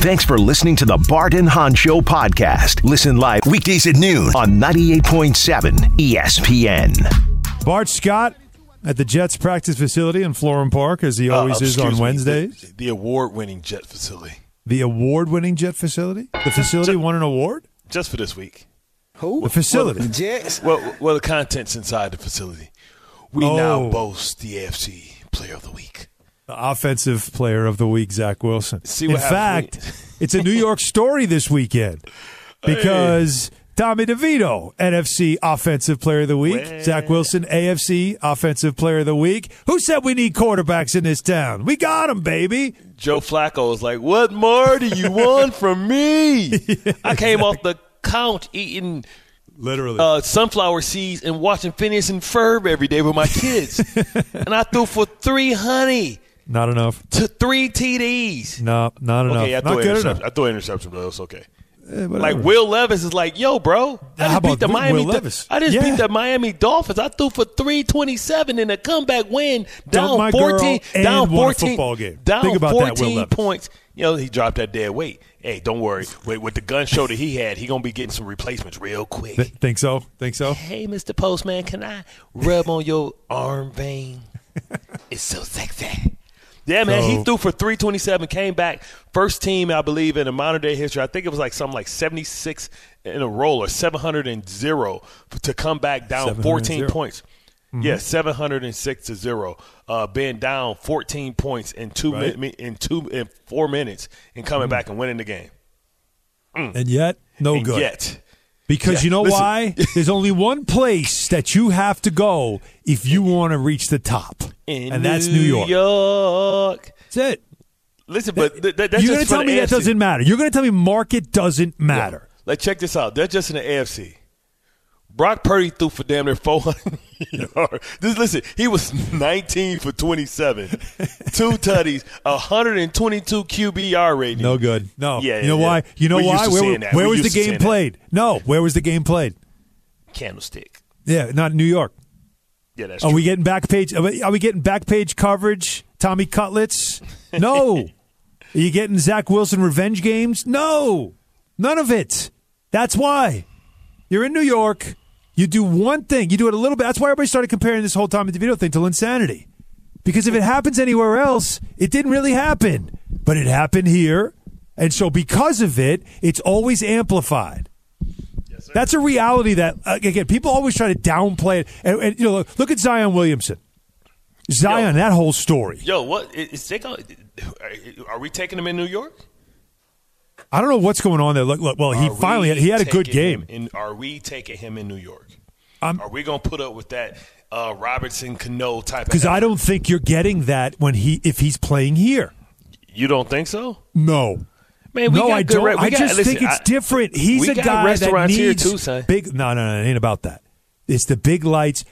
Thanks for listening to the Bart and Hahn Show podcast. Listen live weekdays at noon on 98.7 ESPN. Bart Scott at the Jets practice facility in Florham Park, as he Uh, always is excuse on me, Wednesdays. The, the award-winning jet facility. The award-winning Jet facility. The facility won an award. Just for this week. Who? The facility. The Jets. Well, well, the contents inside the facility. We Oh. now boast the AFC Player of the Week. The offensive player of the week, Zach Wilson. See In what happens fact, it's a New York story this weekend because Tommy DeVito, NFC Offensive Player of the Week. Well. Zach Wilson, AFC Offensive Player of the Week. Who said we need quarterbacks in this town? We got them, baby. Joe Flacco was like, "What more do you want from me?" I came off the couch eating Literally. uh, sunflower seeds and watching Phineas and Ferb every day with my kids, and I threw for three honey not enough. to three TDs. No, not enough. Okay, I not threw, an good enough. I threw an interception, but it's okay. Eh, Like. Will Levis is like, yo, bro, I just beat the Will Miami. Levis? I just Yeah. beat the Miami Dolphins. I threw for three twenty seven in a comeback win, down fourteen, down fourteen, football game. down Think about that, Will fourteen Levis. points. You know, he dropped that dead weight. Hey, don't worry. With, with the gun show that he had, he gonna be getting some replacements real quick. Th- think so? Think so? hey, Mister Postman, can I rub on your arm vein? it's so sexy. Yeah, man, he threw for 327, came back. First team, I believe, in the modern day history. I think it was like something like 76 in a roll or 700 and zero to come back down 14 and zero. points. Mm-hmm. Yeah, 706 to zero. Uh, being down 14 points in two Right. mi- in two in four minutes and coming mm-hmm. back and winning the game. Mm. And yet, no and good. yet, Because Yeah, you know listen. why? There's only one place that you have to go if you want to reach the top, in and that's New York. York. That's it. Listen, but th- th- You're going to tell me that doesn't matter. You're going to tell me market doesn't matter. Like, check this out. They're just in the AFC. Brock Purdy threw for damn near 400 yards. Just listen, he was 19 for 27, two tutties, 122 QBR rating. No good. No. Yeah, you know yeah. why? You know We're why? to Where, where was the game seeing that. played? No. Where was the game played? Candlestick. Yeah, not New York. Yeah, that's Are true. we getting back page? Are we, are we getting back page coverage? Tommy Cutlets? No. are you getting Zach Wilson revenge games? No. None of it. That's why you're in New York. You do one thing. You do it a little bit. That's why everybody started comparing this whole Tommy DeVito thing to insanity. Because if it happens anywhere else, it didn't really happen. But it happened here. And so because of it, it's always amplified. That's a reality that uh, again people always try to downplay it. And, and, you know, look, look at Zion Williamson. Zion, Yo. that whole story. Yo, what is they going? Are we taking him in New York? I don't know what's going on there. Look, look well, he Are finally we he had a good game. In, are we taking him in New York? I'm- are we going to put up with that uh, Robinson Cano type? Because I don't think you're getting that when he if he's playing here. You don't think so? No. Man, we no, got I don't. re- I got- just listen, think it's I- different. He's a guy that needs too, son. big. No, no, no, it ain't about that. It's the big lights.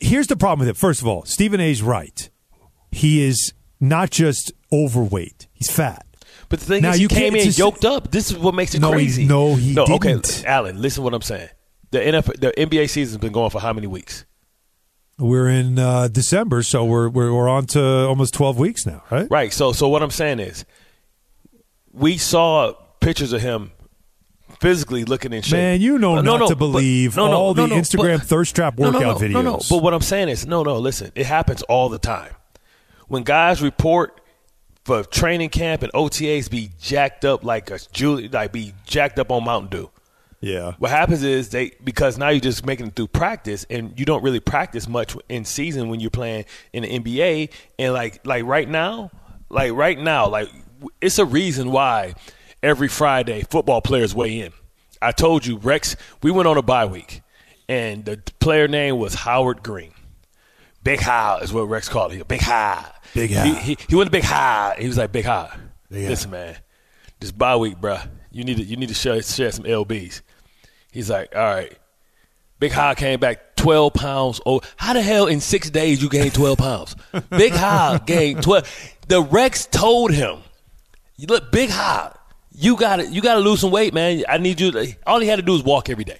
Here's the problem with it. First of all, Stephen A's right. He is not just overweight; he's fat. But the thing Now, is, he you came in just- yoked up. This is what makes it No, he- crazy. no, he no, Okay, didn't. Alan, listen to what I'm saying. The NFL, the NBA season's been going for how many weeks? We're in uh, December, so we're, we're we're on to almost twelve weeks now, right? Right. So, so what I'm saying is, we saw pictures of him physically looking in shape. Man, you know No, not no, to believe no, no, all the Instagram but- thirst trap workout no, videos. No, no. But what I'm saying is, no, no. Listen, it happens all the time. When guys report for training camp and OTAs be jacked up like a Julie, like be jacked up on Mountain Dew. yeah, What happens is they because now you're just making it through practice and you don't really practice much in season when you're playing in the NBA and like like right now, like right now, like it's a reason why every Friday football players weigh in. I told you Rex, we went on a bye week and the player name was Howard Green. Big High is what Rex called him. Big High. Big He, High. he, he went to Big High. He was like Big High. Big High. Listen, man, this bye week, bruh, you need to you need to share, share some lbs. He's like, all right. Big High came back 12 pounds. Oh, how the hell in six days you gained 12 pounds? Big High gained 12. The Rex told him, you look, Big High, you got to you got to lose some weight, man. I need you. To, all he had to do is walk every day,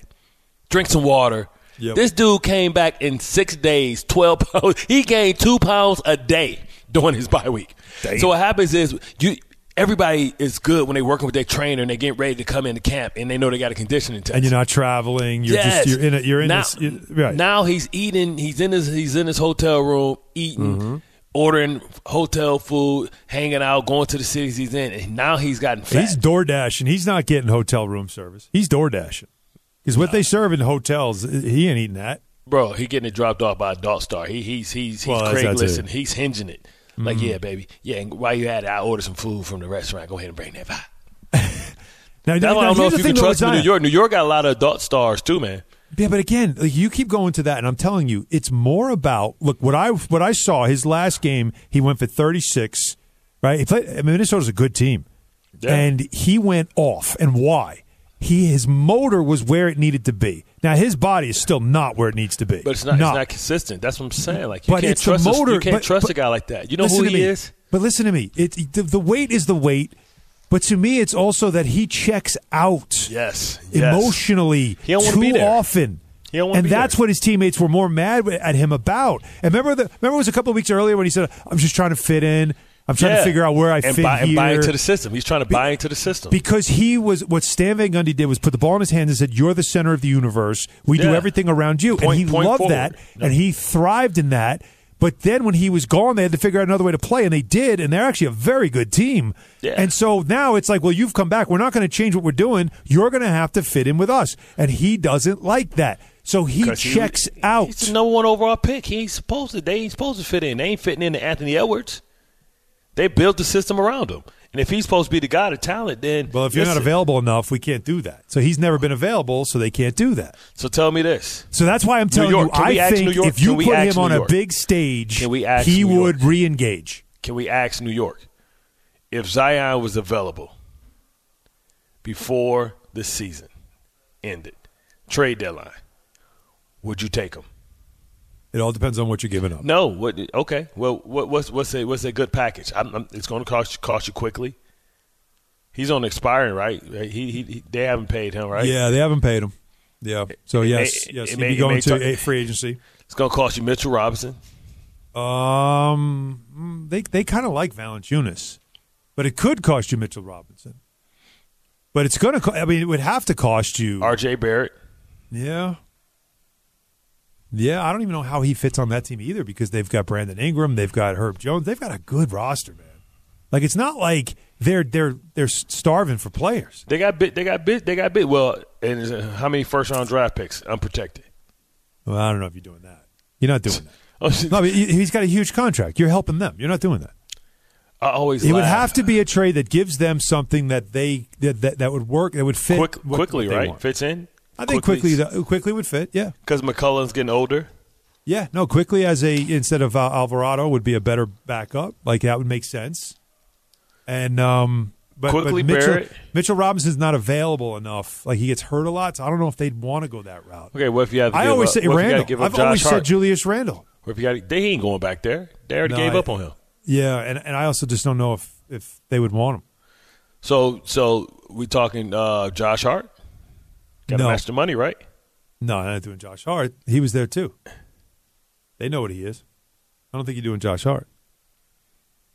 drink some water. Yep. This dude came back in six days, 12 pounds. He gained two pounds a day during his bye week. So what happens is you everybody is good when they working with their trainer and they getting ready to come into camp and they know they got a conditioning test. And you're not traveling. You're yes. just you're in a, you're in now, this. You're, right. now he's eating. He's in his he's in his hotel room eating, mm-hmm. Ordering hotel food, hanging out, going to the cities he's in. And now he's gotten fat. He's door dashing. He's not getting hotel room service. He's door dashing because what they serve in hotels, he ain't eating that. Bro, he getting it dropped off by a Adult Star. He he's he's he's Well, Craigslist and he's hinging it. Like, mm-hmm. yeah, baby. Yeah, and while you at it, I order some food from the restaurant. Go ahead and bring that by. Now, That's now, I don't know if you can trust in New York. New York got a lot of adult stars too, man. Yeah, but again, like you keep going to that, and I'm telling you, it's more about look what I what I saw. His last game, he went for 36. Right, he played. I mean, Minnesota's a good team, Yeah. and he went off. And why? He his motor was where it needed to be. Now his body is still not where it needs to be. But it's not, it's not consistent. That's what I'm saying. Like you But can't trust a- motor- you can't but- trust but- a guy like that. You know who he is? But listen to me. It, the, the weight is the weight. But to me, it's also that he checks out Yes. yes. emotionally too often. He don't wanna and that's there. what his teammates were more mad at him about. And remember, the remember it was a couple of weeks earlier when he said, "I'm just trying to fit in. I'm trying to figure out where I and fit buy, here." and buy into the system. He's trying to buy into the system. because he was what Stan Van Gundy did was put the ball in his hands and said, "You're the center of the universe. We do everything around you." Point- and he loved forward. that, Yeah. and he thrived in that. But then when he was gone, they had to figure out another way to play, and they did. And they're actually a very good team. Yeah. And so now it's like, well, you've come back. We're not going to change what we're doing. You're going to have to fit in with us. And he doesn't like that. So he- checks out. He's the number one overall pick. He ain't supposed to. They ain't supposed to fit in. They ain't fitting into Anthony Edwards. They built the system around him. And if he's supposed to be the guy, the talent, then well, if you're not available enough, we can't do that. So he's never been available, so they can't do that. So tell me this: So that's why I'm telling you, I think if you we put him on a big stage, Can we ask he would re-engage. can we ask New York if Zion was available before the season ended, trade deadline? Would you take him? It all depends on what you're giving up. No. What? Okay. Well, what, what's what's a what's a good package? I'm, I'm, it's going to cost you, cost you Quickley. He's on expiring, right? He, he, he they haven't paid him, right? Yeah, they haven't paid him. Yeah. So It yes, it yes, he'd may- be going to a free agency. It's going to cost you Mitchell Robinson. Um, they they kind of like Valanciunas, but it could cost you Mitchell Robinson. But it's going to. I mean, it would have to cost you. R.J. Barrett. Yeah. Yeah, I don't even know how he fits on that team either because they've got Brandon Ingram, they've got Herb Jones, they've got a good roster, man. Like it's not like they're they're they're starving for players. They got bit. They got bit. They got bit. Well, and is how many first round draft picks unprotected? Well, I don't know if you're doing that. You're not doing that. Oh. No, but he's got a huge contract. You're helping them. You're not doing that. I always. It would have to be a trade that gives them something that they that that, that would work. That would fit quick, quickly, right? want. Fits in. I think Quickley Quickley would fit. Yeah, because McCollum's getting older. yeah. No, Quickley as a instead of uh, Alvarado would be a better backup. Like that would make sense. And um, but, Quickley but Mitchell, Barrett. Mitchell Robinson's not available enough. Like he gets hurt a lot. So I don't know if they'd want to go that route. Okay, what if you have? I always up, say what if you gotta Randle. I've Josh always Hart? said Julius Randle. What if you got? They ain't going back there. They already No, gave I- up on him. Yeah, and and I also just don't know if if they would want him. So, so we talking uh, Josh Hart? Got No. match the money, right? No, I'm not doing Josh Hart. He was there too. They know what he is. I don't think you're doing Josh Hart.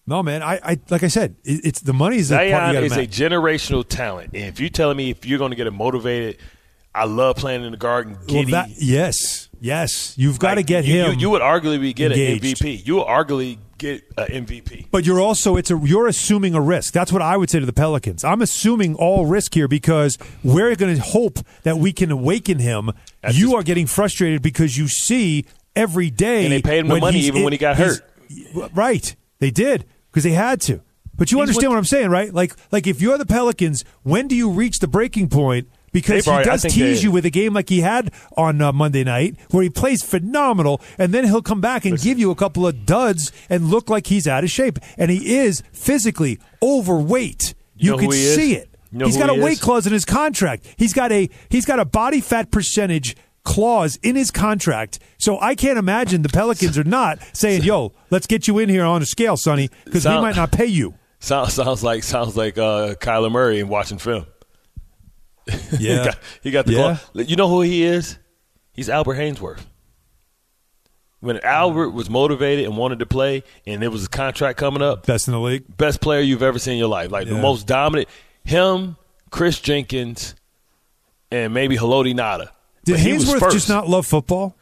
No, man. I, I like I said, it, it's the part you Zion is a generational talent, and if you're telling me if you're going to get him motivated, I love playing in the garden. Well, that, yes, yes. You've got to get you, him. You, you would arguably get engaged. an MVP. You would arguably get an MVP. but you're also it's a you're assuming a risk. That's what I would say to the Pelicans. I'm assuming all risk here because we're going to hope that we can awaken him. That's you are getting frustrated because you see every day And they paid him the money even when he got hurt. Right, they did because they had to. But you He's understand what- what I'm saying, right? Like, like if you're the Pelicans, when do you reach the breaking point? Because They've already- he I does think tease they- you with a game like he had on uh, Monday night, where he plays phenomenal, and then he'll come back and give you a couple of duds and look like he's out of shape. And he is physically overweight. You know can who he is? see it. You know he's who got a he weight is? clause in his contract. He's got a he's got a body fat percentage clause in his contract. So I can't imagine the Pelicans are not saying, "Yo, let's get you in here on a scale, Sonny, because we Sound- might not pay you." Sounds sounds like sounds like uh, Kyler Murray in watching film. he got, he got the Yeah. call. You know who he is? He's Albert Haynesworth. When Albert was motivated and wanted to play, and there was a contract coming up, Best in the league. best player you've ever seen in your life, like the most dominant. Him, Chris Jenkins, and maybe Haloti Ngata. Did But Haynesworth just not love football?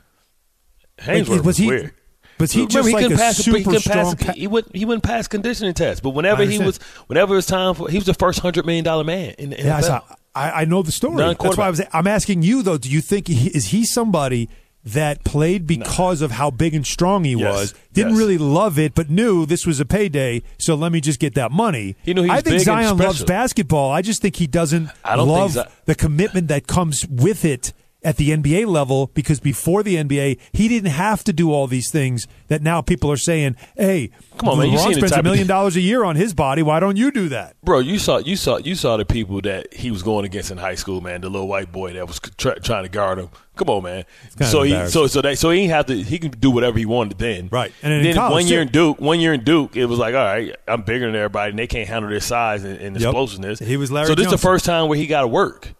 Haynesworth Like, was, he? weird. Was he Remember, just like a pass, he super pass, strong? pa- he wouldn't he wouldn't pass conditioning tests. But whenever he was whenever it was time for he was the first hundred million dollar man in the Yeah, I, NFL. saw, I, I know the story. That's why I was. I'm asking you though. Do you think he, is he somebody that played because of how big and strong he Yes, was? Didn't yes. really love it, but knew this was a payday, so let me just get that money. You know, I think Zion loves basketball. I just think he doesn't I don't think love Zi- the commitment that comes with it at the NBA level because before the NBA, he didn't have to do all these things that now people are saying, "Hey, Come on, man, you LeBron seen spends a million dollars a year on his body. Why don't you do that?" Bro, you saw you saw you saw the people that he was going against in high school, man. The little white boy that was try, trying to guard him. Come on, man. So he so so that so he have to. He can do whatever he wanted then. Right. And then college, one year in Duke, one year in Duke, it was like, all right, I'm bigger than everybody, and they can't handle their size and, and Yep. explosiveness. He was Larry So this is the first time where he got to work.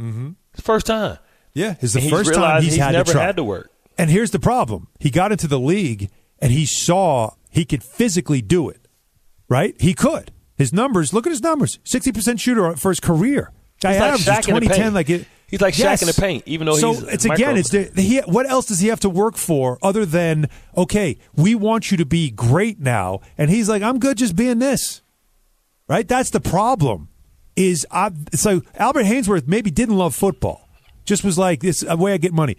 Mm-hmm. First time. Yeah, it's the And he's first time realized he's, he's had never to try. had to work. And here's the problem: he got into the league and he saw he could physically do it. Right? He could. His numbers. Look at his numbers: sixty percent shooter for his career. Guy He's like averages Shaq in the twenty ten. Like it. He's like Shaq Yes. in the paint, even though so he's it's again. It's the, he. What else does he have to work for other than okay? We want you to be great now, and he's like, I'm good just being this. Right? That's the problem. Is I, so Albert Haynesworth maybe didn't love football, just was like this a way I get money.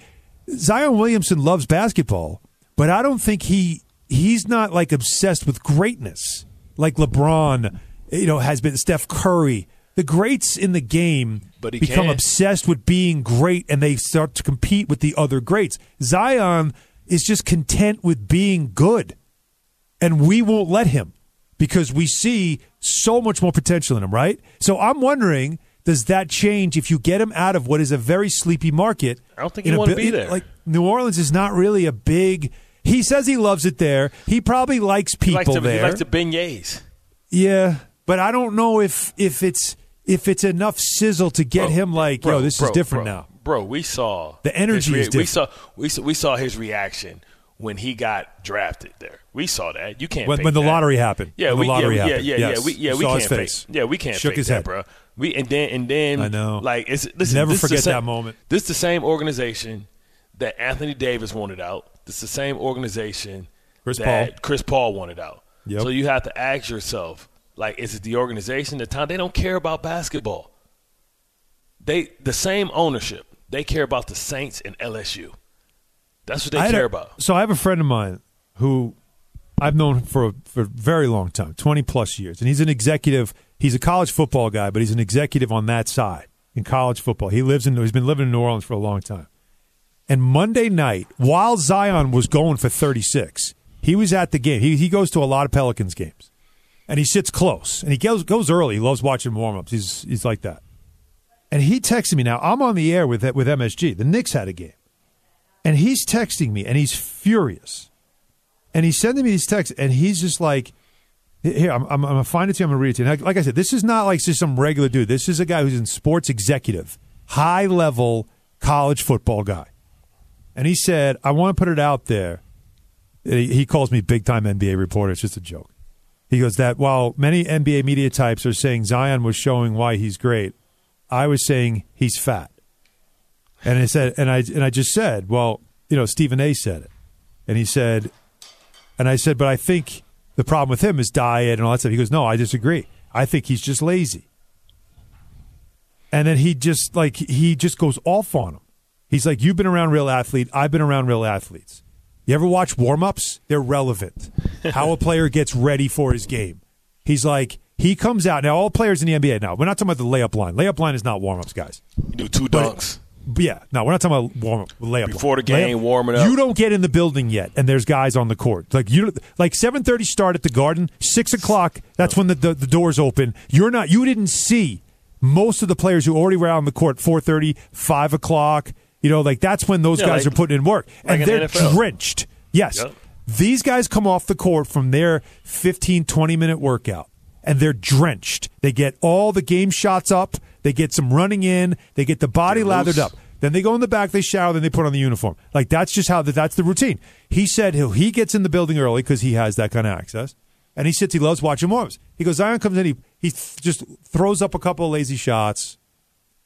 Zion Williamson loves basketball, but I don't think he he's not like obsessed with greatness like LeBron, you know, has been Steph Curry. The greats in the game become can. obsessed with being great and they start to compete with the other greats. Zion is just content with being good. And we won't let him because we see so much more potential in him, right? So I'm wondering, does that change if you get him out of what is a very sleepy market? I don't think in he a wanna be there. Like New Orleans is not really a big. He says he loves it there. He probably likes He people likes to, there. He likes the beignets. Yeah, but I don't know if if it's if it's enough sizzle to get Bro, him like, bro, yo, this bro, is different now. Bro, we saw The energy is We saw we saw, we saw his reaction when he got drafted there. We saw that. You can't When, when the lottery happened. Yeah, When we, the lottery yeah, happened. yeah, yeah, Yes. yeah. We, yeah, we saw can't his fake. face. Yeah, we can't Shook fake his that, head. bro. We and then and then I know. Like it's listen. Never this forget same- that moment. This is the same organization that Anthony Davis wanted out. This is the same organization Chris that Paul. Chris Paul wanted out. Yep. So you have to ask yourself, like, is it the organization, the time? They don't care about basketball. They the same ownership. They care about the Saints and LSU. That's what they I care a- about. So I have a friend of mine who I've known for for a very long time, twenty plus years, and he's an executive. He's a college football guy, but he's an executive on that side in college football. He lives in. He's been living in New Orleans for a long time. And Monday night, while Zion was going for thirty six, he was at the game. He he goes to a lot of Pelicans games, and he sits close, and he goes goes early. He loves watching warm ups. He's he's like that. And he texted me now. I'm on the air with with MSG. The Knicks had a game. And he's texting me and he's furious. And he's sending me these texts and he's just like, here, I'm, I'm, I'm going to find it to you. I'm going to read it to you. Like, like I said, this is not like just some regular dude. This is a guy who's in sports executive, high level college football guy. And he said, I want to put it out there. He calls me big time NBA reporter. It's just a joke. He goes, that while many NBA media types are saying Zion was showing why he's great, I was saying he's fat. And I said, and I and I just said, well, you know, Stephen A. said it, and he said, and I said, but I think the problem with him is diet and all that stuff. He goes, no, I disagree. I think he's just lazy. And then he just like he just goes off on him. He's like, you've been around real athlete. I've been around real athletes. You ever watch warm ups? They're relevant. How a player gets ready for his game. He's like, he comes out now. All players in the NBA now. We're not talking about the layup line. Layup line is not warm ups, guys. You do two dunks. Yeah, no, we're not talking about warm up layup Before the game, Layup- warming up. You don't get in the building yet, and there's guys on the court. Like you, like seven thirty start at the Garden, six o'clock. That's when the, the the doors open. You're not. You didn't see most of the players who already were out on the court 4.30, 5 o'clock. You know, like that's when those Yeah, guys like- are putting in work, and they're the drenched. Yes, Yep. these guys come off the court from their 15, 20 minute workout and they're drenched. They get all the game shots up. They get some running in. They get the body lathered up. Then they go in the back, they shower, then they put on the uniform. Like that's just how that's the routine. He said he he gets in the building early because he has that kind of access, and he sits. He loves watching Mormons. He goes Zion comes in, he he th- just throws up a couple of lazy shots,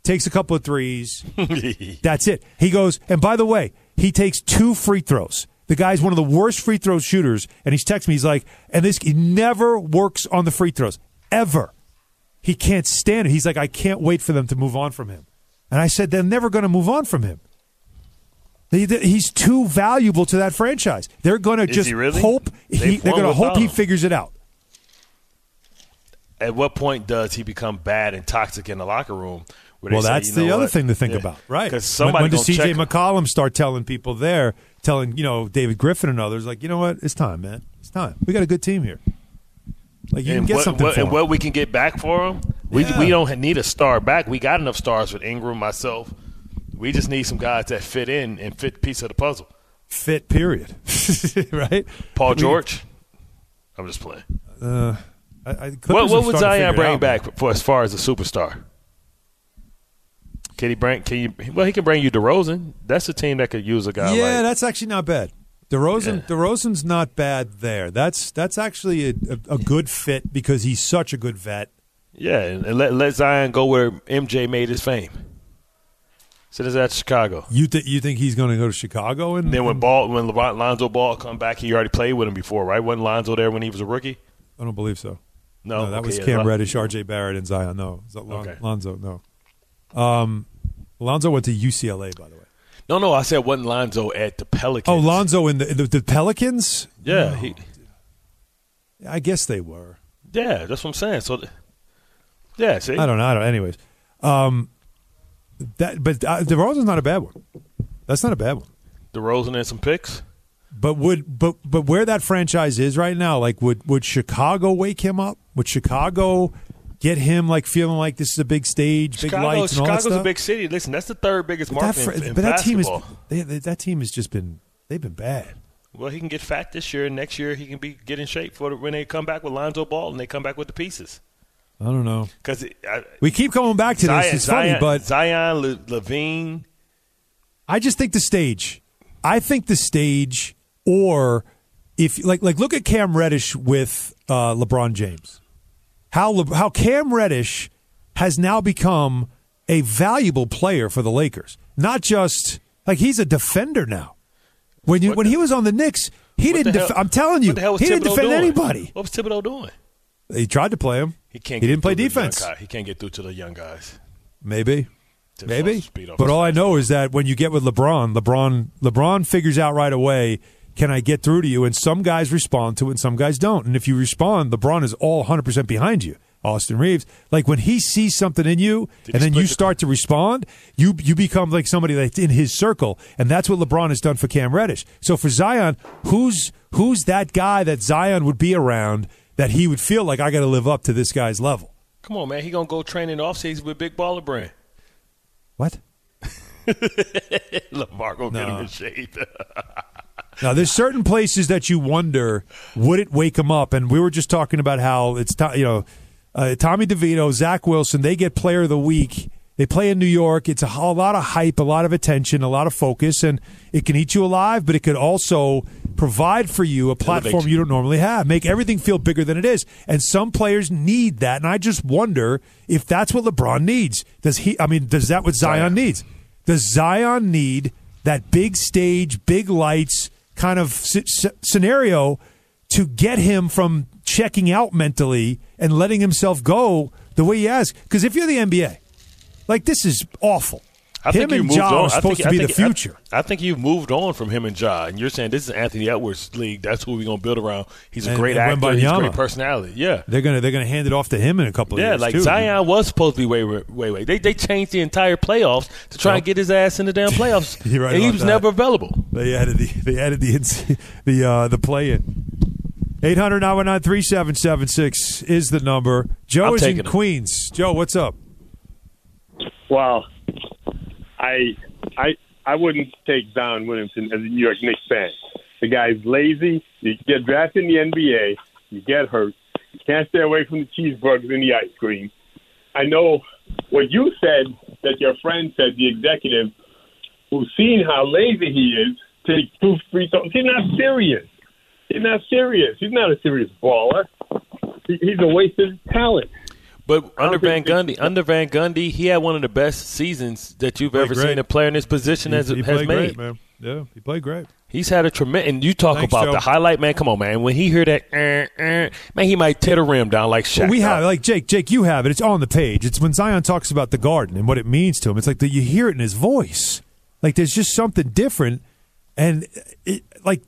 takes a couple of threes. that's it. He goes, and by the way, he takes two free throws. The guy's one of the worst free throw shooters, and he's texting me. He's like, and this he never works on the free throws ever. He can't stand it. He's like, I can't wait for them to move on from him. And I said, they're never going to move on from him. He- He's too valuable to that franchise. They're going to just he really? hope he, they're going to hope he figures it out. At what point does he become bad and toxic in the locker room? Well, say, that's you the know other what? thing to think Yeah. about, right? Because somebody when does CJ. McCollum start telling people there, telling you know David Griffin and others, like you know what, it's time, man, it's time. We got a good team here. Like you and can get what, something what, for and him. what we can get back for him. We Yeah. we don't need a star back. We got enough stars with Ingram, myself. We just need some guys that fit in and fit the piece of the puzzle. fit. Period. right? Paul George. I'm just playing. Uh, I, I, What, what would Zion bring back for as far as a superstar? Can he bring? Can you? Well, he can bring you DeRozan. That's a team that could use a guy. yeah, like, that's actually not bad. DeRozan, Yeah. DeRozan's not bad there. That's that's actually a, a, a good fit because he's such a good vet. yeah, and let let Zion go where MJ made his fame. So that's at Chicago. You think you think he's going to go to Chicago and Then when Ball, when LeBron, Lonzo Ball come back, he already played with him before, right? Wasn't Lonzo there when he was a rookie? I don't believe so. No, No, that okay, was Cam Lon- Reddish, R.J. Barrett, and Zion. No, Is Lon- Okay. Lonzo. No, um, Lonzo went to UCLA, by the way. No, no, I said wasn't Lonzo at the Pelicans. Oh, Lonzo in the, the the Pelicans. Yeah, he, I guess they were. yeah, that's what I'm saying. So, yeah, see, I don't know. I don't. Anyways, um, that but uh, DeRozan's not a bad one. That's not a bad one. DeRozan and some picks. But would but but where that franchise is right now, like would would Chicago wake him up? Would Chicago get him like feeling like this is a big stage, big lights, and all that Chicago's stuff? a big city. Listen, that's the third biggest but that, market fr- in, in but that team is they, they- that team has just been they've been bad. Well, he can get fat this year, and next year he can be get in shape for the, when they come back with Lonzo Ball and they come back with the pieces. I don't know. Because We keep coming back to Zion, this. It's funny, but Zion, Le, LaVine, I just think the stage. I think the stage, or if like like look at Cam Reddish with uh, LeBron James, how how Cam Reddish has now become a valuable player for the Lakers. Not just like he's a defender now. When you What when the- he was on the Knicks, he didn't. Def- I'm telling you, what the hell was he didn't defend doing? anybody. What was Thibodeau doing? He tried to play him. He can't. He didn't play through to the young defense. He can't get through to the young guys. Maybe. Maybe. But all I know is that when you get with LeBron, LeBron LeBron figures out right away, can I get through to you? And some guys respond to it and some guys don't. And if you respond, LeBron is all 100% behind you. Austin Reaves, like when he sees something in you Did and then you split the- start to respond, you you become like somebody that's in his circle. And that's what LeBron has done for Cam Reddish. So for Zion, who's who's that guy that Zion would be around that he would feel like I got to live up to this guy's level? Come on, man. He gonna go train in the offseason with Big Baller Brand. What? LaVar gonna get him in shape. Now, there's certain places that you wonder would it wake them up, and we were just talking about how it's you know uh, Tommy DeVito, Zach Wilson, they get Player of the Week. They play in New York. It's a, whole lot of hype, a lot of attention, a lot of focus, and it can eat you alive. But it could also provide for you a platform you. you don't normally have, make everything feel bigger than it is. And some players need that, and I just wonder if that's what LeBron needs. Does he? I mean, does that what Zion Zion. needs? Does Zion need that big stage, big lights kind of scenario to get him from checking out mentally and letting himself go the way he has? Because if you're the NBA, like this is awful. I him think you and moved Ja on. are I supposed think- to be think- the future. I, I think you've moved on from him and Ja, and you're saying this is Anthony Edwards' league. That's who we're gonna build around. He's a And- great and actor. He's a great personality. Yeah. they're gonna they're gonna hand it off to him in a couple of Yeah, years. like too. Zion was supposed to be way, way, way, way. They they changed the entire playoffs to try Yep. and get his ass in the damn playoffs, You're right and he was that. never available. They added the they added the the uh, the play in. 800-919-3776 is the number. Joe I'm is in taking it. Queens. Joe, what's up? Well, I I I wouldn't take Zion Williamson as a New York Knicks fan. The guy's lazy. You get drafted in the NBA, you get hurt. You can't stay away from the cheeseburgers and the ice cream. I know what you said that your friend said, the executive who's seen how lazy he is, take two free throws. He's not serious. He's not serious. He's not a serious baller. He's a waste of talent. But under Van Gundy, under Van Gundy, he had one of the best seasons that you've ever great. seen a player in this position has, he, he has made. great, man. Yeah, he played great. He's had a tremendous. And you talk Thanks, about Joe. the highlight, man. Come on, man. When he hear that, eh, eh, man, he might tear the rim down like Shaq. we have like Jake. Jake, you have it. It's on the page. It's when Zion talks about the garden and what it means to him. It's like that you hear it in his voice. Like there's just something different, and it like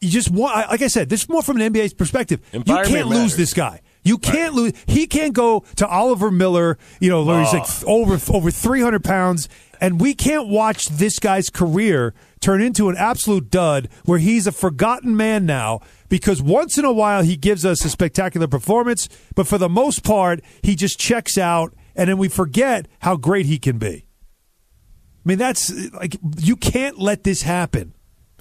you just want. Like I said, this is more from an NBA's perspective. You can't lose matters. this guy. You can't lose. He can't go to Oliver Miller. You know, where he's like th- over over three hundred pounds, and we can't watch this guy's career turn into an absolute dud where he's a forgotten man now. Because once in a while he gives us a spectacular performance, but for the most part he just checks out, and then we forget how great he can be. I mean, that's like you can't let this happen.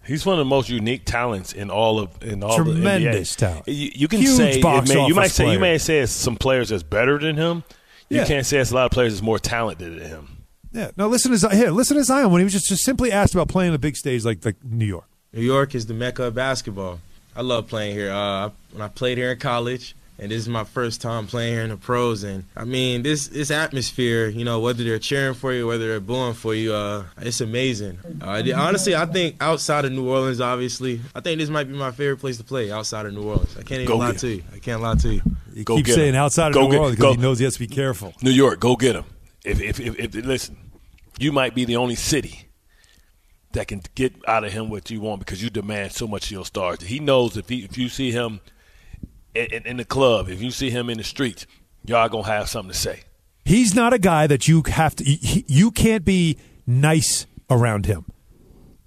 He's one of the most unique talents in all of in all Tremendous the NBA. talent. You, you can Huge say box may- you might office say you may say it's some players that's better than him. You Yeah. can't say it's a lot of players that's more talented than him. Yeah. No, listen to Here, listen to Zion when he was just, just simply asked about playing on a big stage like like New York. New York is the mecca of basketball. I love playing here. Uh, when I played here in college, and this is my first time playing here in the pros, and I mean this this atmosphere. You know, whether they're cheering for you, whether they're booing for you, uh, it's amazing. Uh, honestly, I think outside of New Orleans, obviously, I think this might be my favorite place to play outside of New Orleans. I can't even Go lie to you. I can't lie to you. He Go keeps get saying him. outside of Go New get- Orleans because he knows he has to be careful. New York, go get him. If, if, if, if listen, you might be the only city that can get out of him what you want because you demand so much of your stars. He knows if he, if you see him in, in, the club, if you see him in the streets, y'all gonna have something to say. He's not a guy that you have to. he- you can't be nice around him.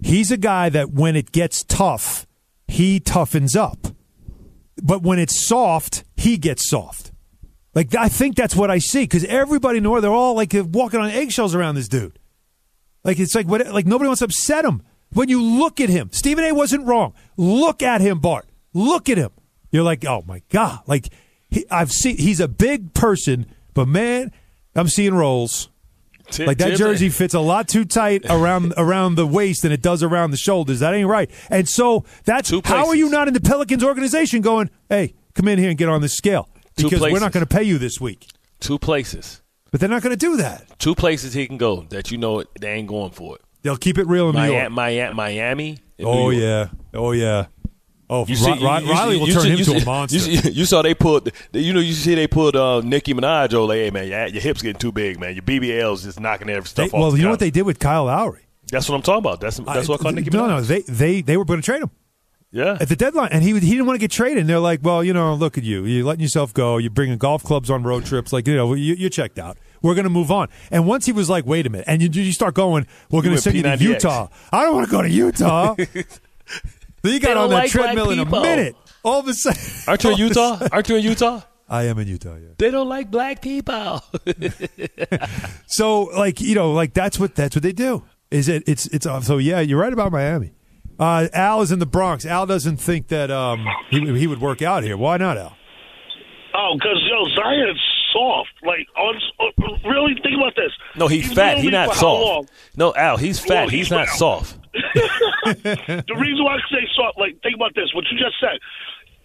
He's a guy that when it gets tough, he toughens up. But when it's soft, he gets soft. Like I think that's what I see because everybody in the world they're all like walking on eggshells around this dude. Like it's like what like nobody wants to upset him. When you look at him, Stephen A. wasn't wrong. Look at him, Bart. Look at him. You're like, oh my god! Like he, I've seen. He's a big person, but man, I'm seeing rolls. Like that jersey fits a lot too tight around around the waist than it does around the shoulders. That ain't right. And so that's how are you not in the Pelicans organization going, hey, come in here and get on this scale because we're not going to pay you this week. Two places, But they're not going to do that. two places he can go that you know they ain't going for it. They'll keep it real in Miami, Miami, Miami. Oh yeah, oh yeah. Oh, You see, Ri- you- Riley will you turn see- him to see- a monster. You, you saw they pulled, you know, you see they pulled uh, Nicki Minaj over. Like, hey man, your, your hips getting too big, man. Your BBL's just knocking every They- off. well, you know what they did with Kyle Lowry? That's what I'm talking about. That's that's what I call Nicki no, Minaj. no, they they they were going to trade him. yeah, at the deadline, and he he didn't want to get traded. And they're like, "Well, you know, look at you. You're letting yourself go. You're bringing golf clubs on road trips. Like, you know, you, you're checked out. We're going to move on." And once he was like, "Wait a minute," and you, you start going, "We're going to send you to P90X. Utah." I don't want to go to Utah. then you got don't on that like black treadmill in a people. minute. All of a sudden, aren't you in all of a Utah? sudden- Aren't you in Utah? I am in Utah. Yeah. They don't like black people. So, like, you know, like that's what that's what they do. Is it? It's it's uh, so yeah. You're right about Miami. Uh, Al is in the Bronx. Al doesn't think that um, he he would work out here. Why not, Al? Oh, because yo, Zion's soft. Like, on, on, really, think about this. no, he's, fat. He's not soft. No, Al, he's fat. Well, he's he's not fat. soft. the reason why I say soft, like, think about this. What you just said.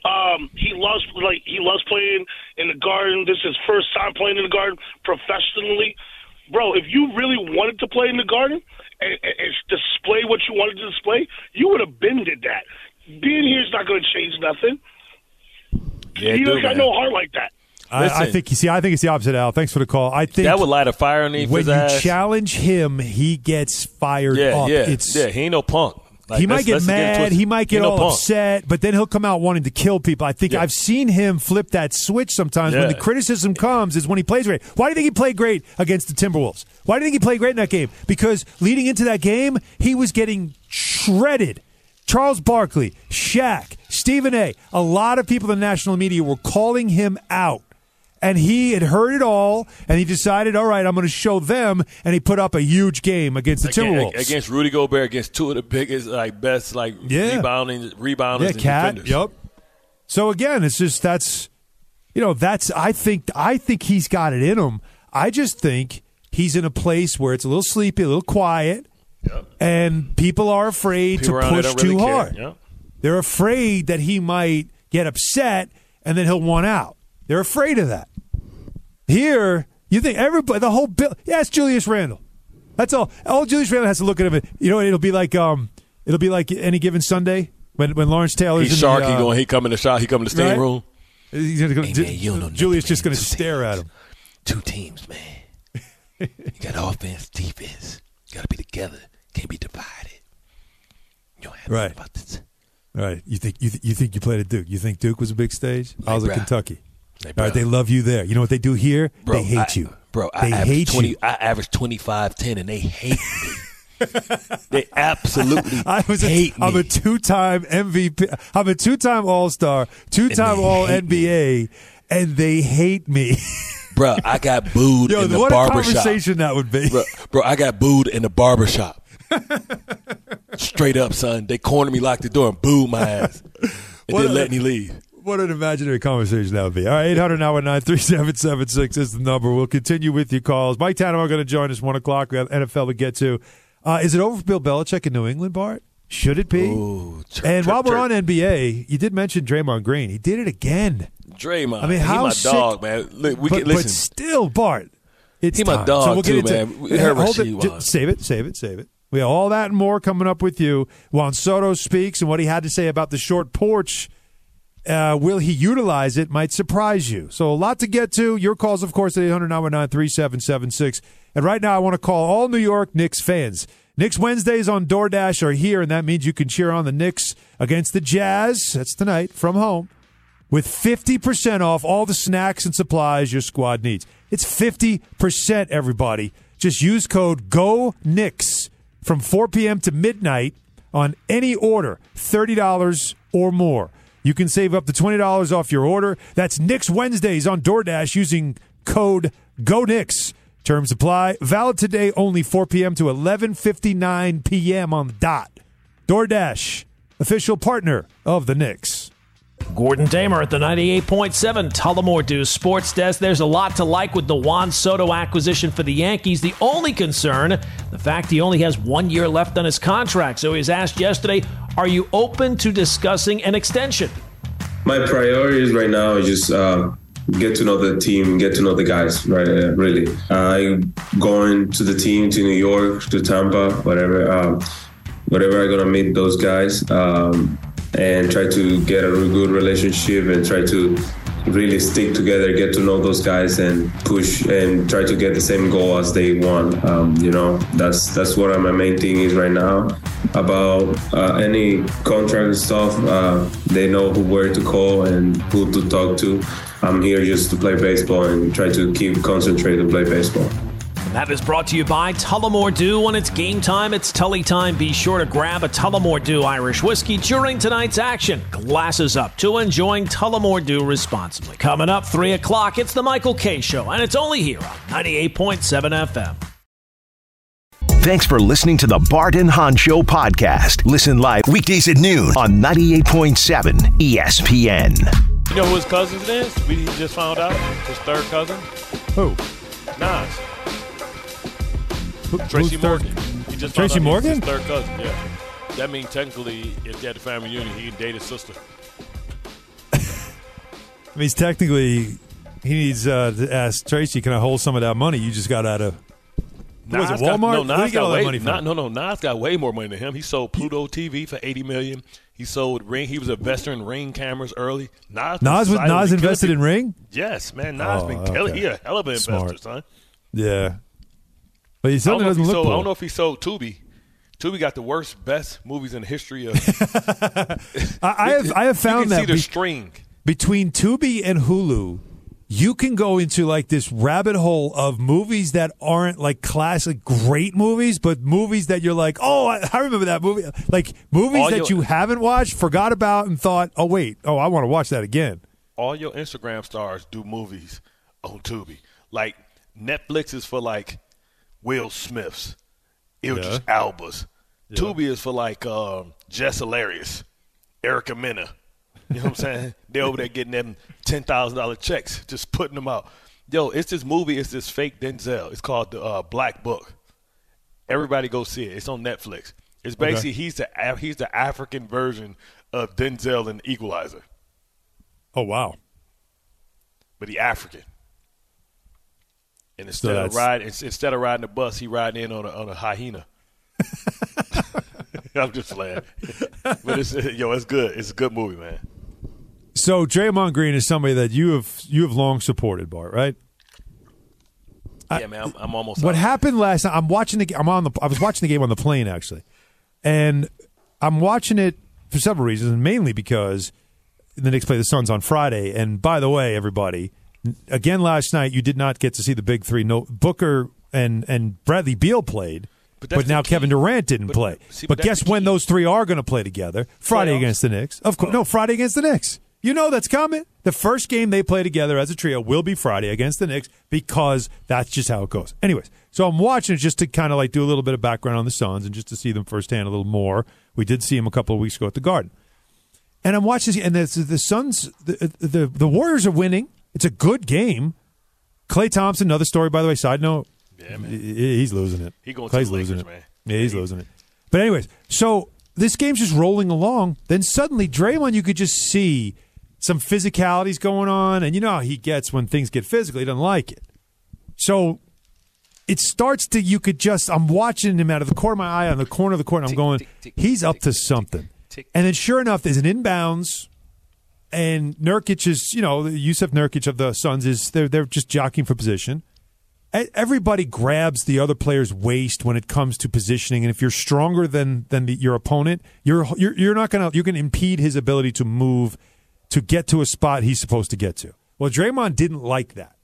Um, he loves like he loves playing in the garden. This is his first time playing in the garden professionally, bro. If you really wanted to play in the garden and, and, and display what you wanted to display, you would have been did that. Being here is not going to change nothing. Yeah, he dude, doesn't got no heart like that. I, I think you see. I think it's the opposite, Al. Thanks for the call. I think That would light a fire underneath when you ass. challenge him, he gets fired yeah, up. yeah, It's yeah. He ain't no punk. Like, he might get mad. twisted. He might get no all punk. upset, but then he'll come out wanting to kill people. I think Yeah. I've seen him flip that switch sometimes. When the criticism comes, is when he plays great. Why do you think he played great against the Timberwolves? Why do you think he played great in that game? Because leading into that game, he was getting shredded. Charles Barkley, Shaq, Stephen A. A lot of people in the national media were calling him out. And he had heard it all, and he decided, all right, I'm going to show them. And he put up a huge game against the Again- Timberwolves. against Rudy Gobert, against two of the biggest, like best, like Yeah. rebounding, rebounders, yeah, and cat. defenders. Yep. So again, it's just that's you know that's I think I think he's got it in him. I just think he's in a place where it's a little sleepy, a little quiet, Yep. And people are afraid People to push don't really too hard. Yep. They're afraid that he might get upset and then he'll want out. They're afraid of that. Here, you think everybody, the whole bill. Yeah, it's Julius Randle. That's all. All Julius Randle has to look at him. You know, it'll be like um, it'll be like any given Sunday when when Lawrence Taylor's He's in sharky the, uh, going. He come in the shot. He come in the steam right? room. he's gonna go- Hey, man, you know Julius just going to Two stare at him. Two teams, man. you got offense, defense. You got to be together. Can't be divided. You don't have to Right. about this. All right, you think you, th- you think you played at Duke? You think Duke was a big stage? I was at. Kentucky. Hey, All right, they love you there. You know what they do here? Bro, they hate I- you, Bro, They I hate 20, you. I average 25 10 and they hate me. they absolutely I was a, I'm a two-time MVP. I'm a two-time All-Star, two-time All hate me. NBA, and they hate me. bro, I got booed Yo, in the what a barber shop. conversation that would be. Bro, bro, I got booed in the barbershop. Straight up, son. They cornered me, locked the door, and booed my ass. And What then a- let me leave. What an imaginary conversation that would be. All right, 800 now 3776 is the number. We'll continue with your calls. Mike Tannenbaum going to join us 1 o'clock. We have NFL to get to. Uh, is it over for Bill Belichick in New England, Bart? Should it be? Ooh, and while we're on NBA, you did mention Draymond Green. He did it again. Draymond, I mean, he how my sick- dog, man. Look, we but, can but listen. still, Bart, it's He my dog, so we'll get too, into, man. Heard hold it. Ju- was. Save it, save it, save it. We have all that and more coming up with you. Juan Soto speaks and what he had to say about the short porch. Uh, will he utilize it? Might surprise you. So a lot to get to. Your calls, of course, at 800 3776 And right now, I want to call all New York Knicks fans. Knicks Wednesdays on DoorDash are here, and that means you can cheer on the Knicks against the Jazz. That's tonight from home with 50% off all the snacks and supplies your squad needs. It's 50%, everybody. Just use code GO GONIX from 4 p.m. to midnight on any order, $30 or more. You can save up to $20 off your order. That's Knicks Wednesdays on DoorDash using code GONIX. Terms apply. Valid today only 4 p.m. to 11:59 p.m. on the dot. DoorDash, official partner of the Knicks. Gordon Damer at the 98.7 Tullamore Dew Sports Desk. There's a lot to like with the Juan Soto acquisition for the Yankees. The only concern, the fact he only has one year left on his contract. So he was asked yesterday, are you open to discussing an extension? My priorities right now is just uh, get to know the team, get to know the guys. Right, uh, really. I going to the team to New York, to Tampa, whatever, um, whatever. I'm gonna meet those guys um, and try to get a good relationship and try to really stick together, get to know those guys, and push and try to get the same goal as they want. Um, you know, that's that's what my main thing is right now. About uh, any contract stuff, uh, they know who where to call and who to talk to. I'm here just to play baseball and try to keep concentrated to play baseball. And that is brought to you by Tullamore Dew. When it's game time, it's Tully time. Be sure to grab a Tullamore Dew Irish whiskey during tonight's action. Glasses up to enjoying Tullamore Dew responsibly. Coming up, 3 o'clock, it's the Michael Kay Show, and it's only here on 98.7 FM. Thanks for listening to the Bart and Hahn Show podcast. Listen live weekdays at noon on 98.7 ESPN. You know who his cousin is? We just found out his third cousin, Who? Nas. Who- Tracy who's third? Morgan. He just Tracy Morgan? His third cousin. Yeah. That means technically, if they had the family reunion, he can date his sister. I mean, he's technically he needs uh, to ask Tracy, "Can I hold some of that money you just got out of?" What was it, Nas got- Walmart? no, Nas got all that way, money? Not, no, no, Nas got way more money than him. He sold Pluto TV for eighty million. He sold Ring. He was an investor in Ring cameras early. Nas, Nas was Nas invested in Ring. Yes, man. Nas Oh, been killing. okay. He a hell of an Smart. investor, son. Yeah, but he I don't, certainly doesn't he look sold, I don't know if he sold Tubi. Tubi got the worst, best movies in the history of. I, I have I have you found can that see the be- string. between Tubi and Hulu, you can go into like this rabbit hole of movies that aren't like classic great movies, but movies that you're like, oh, I, I remember that movie. Like movies All that your- you haven't watched, forgot about, and thought, oh wait, oh I want to watch that again. all your Instagram stars do movies on Tubi. Like Netflix is for like Will Smiths, Idris Elbas. Tubi is for like um, Jess Hilarious, Erica Mena. You know what I'm saying? They're over there getting them ten thousand dollar checks, just putting them out. Yo, it's this movie. It's this fake Denzel. It's called the uh, Black Book. Everybody go see it. It's on Netflix. It's basically he's the he's the African version of Denzel in Equalizer, Oh wow. but he African. And instead that's- of riding instead of riding the bus, he riding in on a on a hyena. I'm just laughing, but it's yo, it's good. It's a good movie, man. So Draymond Green is somebody that you have you have long supported, Bart, right? Yeah, man, I'm, I'm almost. What happened last night? I'm watching the. I'm on the. I was watching the game on the plane actually, and I'm watching it for several reasons, mainly because the Knicks play the Suns on Friday. And by the way, everybody, again last night you did not get to see the big three. No Booker and and Bradley Beal played. But But, now Kevin. Durant didn't But- play. see, but but guess when those three are going to play together? Friday Playoffs? against the Knicks. Of course, no, Friday against the Knicks. You know that's coming. The first game they play together as a trio will be Friday against the Knicks because that's just how it goes. Anyways, so I'm watching it just to kind of like do a little bit of background on the Suns and just to see them firsthand a little more. We did see them a couple of weeks ago at the Garden, and I'm watching and the, the Suns, the, the the Warriors are winning. It's a good game. Klay Thompson, another story by the way. Side note, Yeah, man. he's losing it. He going to Klay's the Lakers, losing it. man. Yeah, he's He- losing it. But anyways, so this game's just rolling along. Then suddenly, Draymond, you could just see some physicalities going on, and you know how he gets when things get physical. He doesn't like it. So it starts to. You could just. I'm watching him out of the corner of my eye on the corner of the court. And I'm going. He's up to something. And then, sure enough, there's an inbounds and Nurkic is, you know, Jusuf Nurkic of the Suns is they're they're just jockeying for position. Everybody grabs the other player's waist when it comes to positioning, and if you're stronger than than the, your opponent, you're you're you're not gonna you can impede his ability to move to get to a spot he's supposed to get to. Well, Draymond didn't like that,